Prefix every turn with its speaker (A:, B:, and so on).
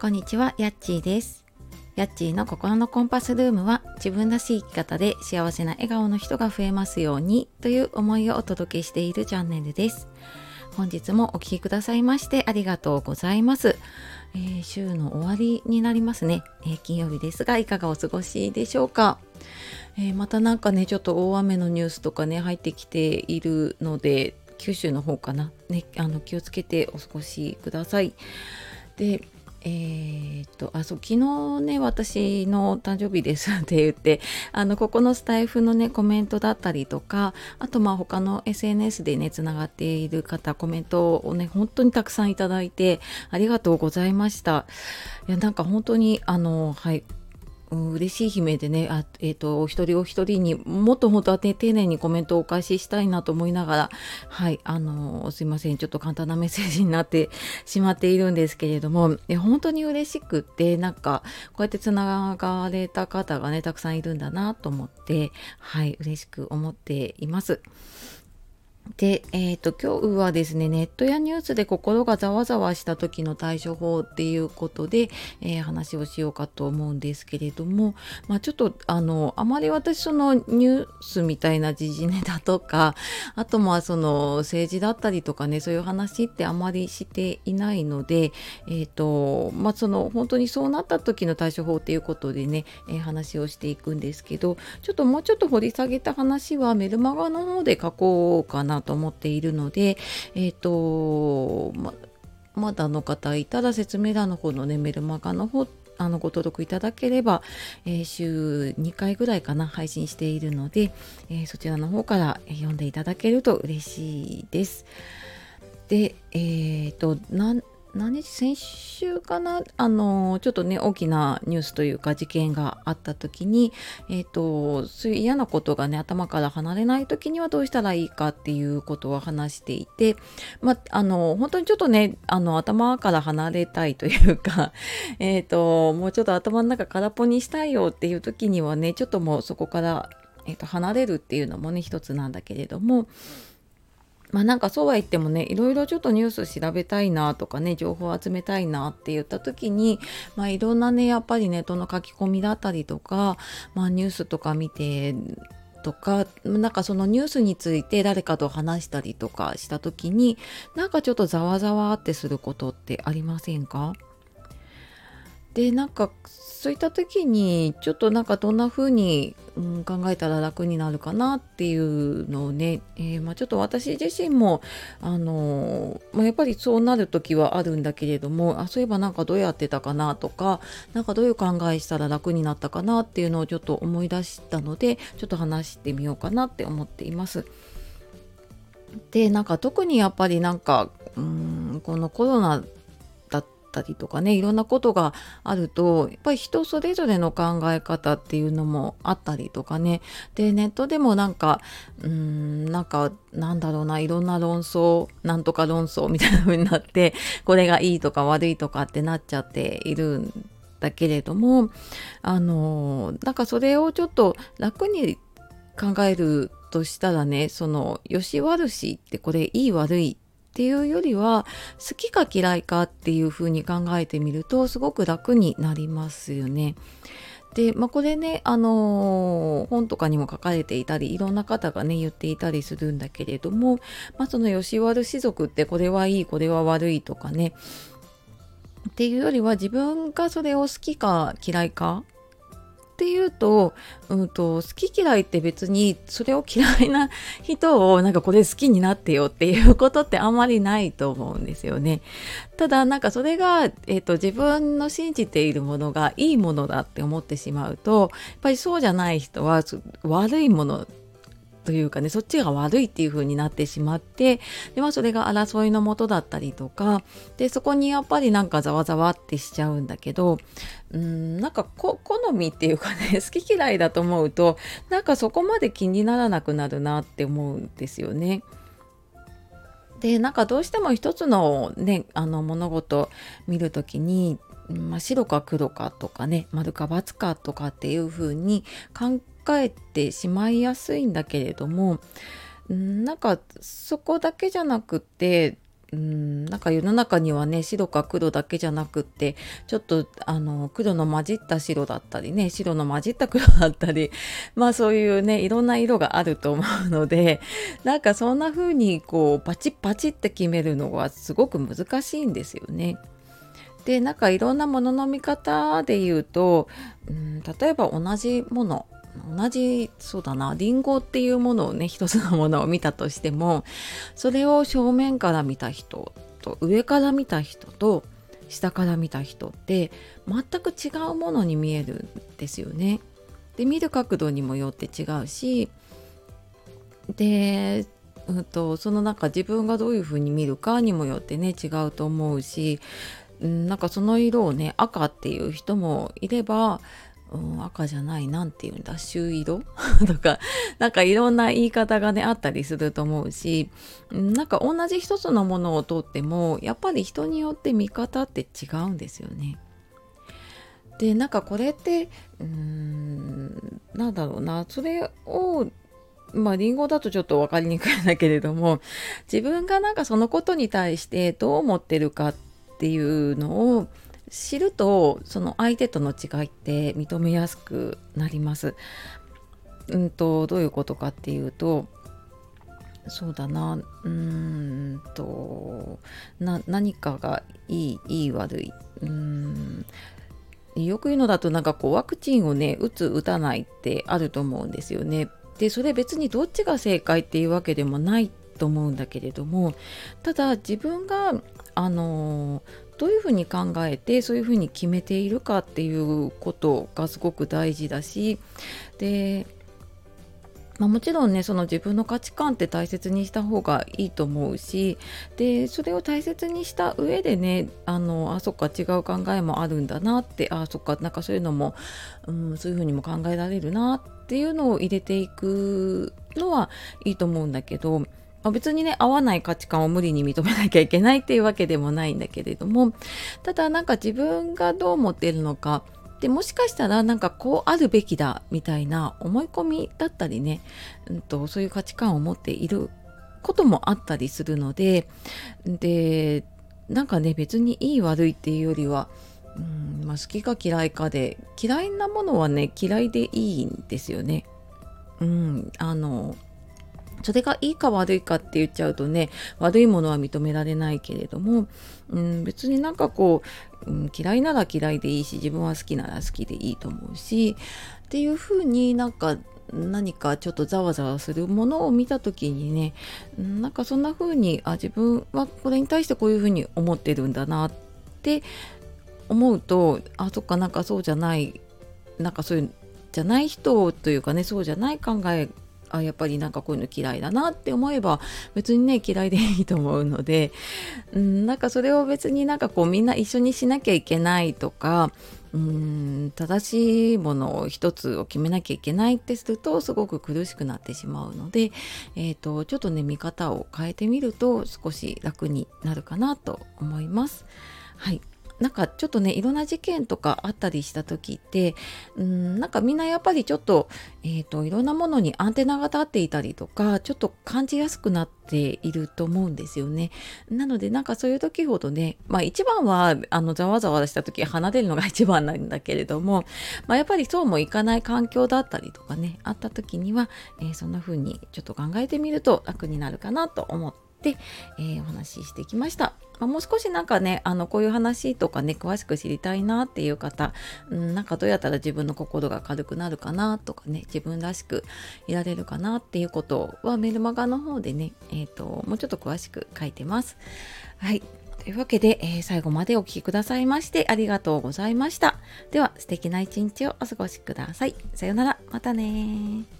A: こんにちは、やっちーです。やっちーの心のコンパスルームは自分らしい生き方で幸せな笑顔の人が増えますようにという思いをお届けしているチャンネルです。本日もお聴きくださいましてありがとうございます。えー週の終わりになりますね、えー金曜日ですがいかがお過ごしでしょうか。えーまたなんかねちょっと大雨のニュースとかね入ってきているので九州の方かなねあの気をつけてお過ごしください。でえーっとあそう昨日ね私の誕生日ですって言ってあのここのスタイフのねコメントだったりとかあとまあ他の SNS でねつながっている方コメントをね本当にたくさんいただいてありがとうございました。いやなんか本当にあのはいうん嬉しい悲鳴でね、あえー、とお一人お一人にもっと本当は、ね、丁寧にコメントをお返ししたいなと思いながら、はい、あのすいません、ちょっと簡単なメッセージになってしまっているんですけれども、本当に嬉しくって、なんかこうやってつながれた方がね、たくさんいるんだなと思って、はい、嬉しく思っています。で、えー、と今日はですねネットやニュースで心がざわざわした時の対処法っていうことで、えー話をしようかと思うんですけれども、まあ、ちょっとあのあまり私そのニュースみたいな時事ネタとか あとまあその政治だったりとかねそういう話ってあまりしていないので、えーとまあ、その本当にそうなった時の対処法っていうことでね、えー話をしていくんですけどちょっともうちょっと掘り下げた話はメルマガの方で書こうかなと思っているのでえっ、とままだの方いたら説明欄の方のねメルマガの方あのご登録いただければ、えー週2回ぐらいかな配信しているので、えーそちらの方から読んでいただけると嬉しいです。で、えっ、とな何日？先週かな？あのちょっとね大きなニュースというか事件があった時に、えー、とそういう嫌なことがね頭から離れない時にはどうしたらいいかっていうことを話していて、まあ、あの本当にちょっとねあの頭から離れたいというか、えー、ともうちょっと頭の中空っぽにしたいよっていう時にはねちょっともうそこから、えー、と離れるっていうのもね一つなんだけれども。まあなんかそうは言ってもねいろいろちょっとニュース調べたいなとかね情報を集めたいなって言った時にまあいろんなねやっぱりネットの書き込みだったりとかまあニュースとか見てとかなんかそのニュースについて誰かと話したりとかした時になんかちょっとざわざわってすることってありませんか？でなんかそういった時にちょっとなんかどんな風に、うん、考えたら楽になるかなっていうのをね、えーまあ、ちょっと私自身もあのまあ、やっぱりそうなる時はあるんだけれどもあそういえばなんかどうやってたかなとかなんかどういう考えしたら楽になったかなっていうのをちょっと思い出したのでちょっと話してみようかなって思っています。でなんか特にやっぱりなんかうんこのコロナったりとかねいろんなことがあるとやっぱり人それぞれの考え方っていうのもあったりとかね。でネットでもなんかうんなんかなんだろうないろんな論争なんとか論争みたいな風になって これがいいとか悪いとかってなっちゃっているんだけれどもあのなんかそれをちょっと楽に考えるとしたらねその良し悪しってこれいい悪いっていうよりは好きか嫌いかっていう風に考えてみるとすごく楽になりますよね。で、まあ、これね、あのー本とかにも書かれていたりいろんな方がね言っていたりするんだけれども、まあ、その吉悪氏族ってこれはいいこれは悪いとかねっていうよりは自分がそれを好きか嫌いかっていうと,、うん、と好き嫌いって別にそれを嫌いな人をなんかこれ好きになってよっていうことってあんまりないと思うんですよね。ただなんかそれが、えー、と自分の信じているものがいいものだって思ってしまうとやっぱりそうじゃない人は悪いものというかねそっちが悪いっていう風になってしまってで、まあ、それが争いのもとだったりとかでそこにやっぱりなんかざわざわってしちゃうんだけどうんなんか好みっていうかね 好き嫌いだと思うとなんかそこまで気にならなくなるなって思うんですよね。でなんかどうしても一つのねあの物事見る時に、白か黒かとかね丸か×かとかっていう風に考えてしまいやすいんだけれどもなんかそこだけじゃなくってうんなんか世の中にはね白か黒だけじゃなくってちょっとあの黒の混じった白だったりね白の混じった黒だったり まあそういうねいろんな色があると思うので なんかそんな風にこうパチッパチッって決めるのはすごく難しいんですよね。でなんかいろんなものの見方で言うと、うん、例えば同じもの同じそうだなリンゴっていうものをね一つのものを見たとしてもそれを正面から見た人と上から見た人と下から見た人って全く違うものに見えるんですよね。で見る角度にもよって違うしで、うんと、その中自分がどういうふうに見るかにもよってね違うと思うし、うん、なんかその色をね赤っていう人もいればうん、赤じゃない何て言うんだ朱色？とかなんかいろんな言い方がねあったりすると思うしなんか同じ一つのものをとってもやっぱり人によって見方って違うんですよね。でなんかこれってうーんなんだろうなそれをまあリンゴだとちょっと分かりにくいんだけれども自分がなんかそのことに対してどう思ってるかっていうのを知るとその相手との違いって認めやすくなります。うんとどういうことかっていうとそうだなうーんとな何かがいいいい悪いうーんよく言うのだとなんかこうワクチンをね打つ打たないってあると思うんですよね。でそれ別にどっちが正解っていうわけでもないと思うんだけれどもただ自分があのどういうふうに考えてそういうふうに決めているかっていうことがすごく大事だしで、まあ、もちろんねその自分の価値観って大切にした方がいいと思うしでそれを大切にした上でねあのあそっか違う考えもあるんだなってあそっかなんかそういうのも、うん、そういうふうにも考えられるなっていうのを入れていくのはいいと思うんだけどまあ、別にね合わない価値観を無理に認めなきゃいけないっていうわけでもないんだけれどもただなんか自分がどう思ってるのかでもしかしたらなんかこうあるべきだみたいな思い込みだったりね、うんと、そういう価値観を持っていることもあったりするのででなんかね別にいい悪いっていうよりはうんまあ、好きか嫌いかで嫌いなものはね嫌いでいいんですよね。うん、あのそれがいいか悪いかって言っちゃうとね悪いものは認められないけれども、うん、別になんかこう、うん、嫌いなら嫌いでいいし自分は好きなら好きでいいと思うしっていうふうになんか何かちょっとざわざわするものを見た時にねなんかそんな風にあ自分はこれに対してこういう風に思ってるんだなって思うとあそっかなんかそうじゃないなんかそういうじゃない人というかねそうじゃない考えあやっぱりなんかこういうの嫌いだなって思えば別にね嫌いでいいと思うので、うん、なんかそれを別になんかこうみんな一緒にしなきゃいけないとかうん正しいものを一つを決めなきゃいけないってするとすごく苦しくなってしまうので、えーと、ちょっとね見方を変えてみると少し楽になるかなと思います。はいなんかちょっとねいろんな事件とかあったりした時ってうんなんかみんなやっぱりちょっと,、えーと、いろんなものにアンテナが立っていたりとかちょっと感じやすくなっていると思うんですよね。なのでなんかそういう時ほどねまあ一番はあのざわざわした時離れるのが一番なんだけれども、まあ、やっぱりそうもいかない環境だったりとかねあった時には、えー、そんな風にちょっと考えてみると楽になるかなと思って、えー、お話ししてきました。まあ、もう少しなんかねあのこういう話とかね詳しく知りたいなっていう方、うん、なんかどうやったら自分の心が軽くなるかなとかね自分らしくいられるかなっていうことはメルマガの方でね、えーと、もうちょっと詳しく書いてます。はいというわけで、えー、最後までお聴きくださいましてありがとうございました。では素敵な一日をお過ごしください。さようなら。またね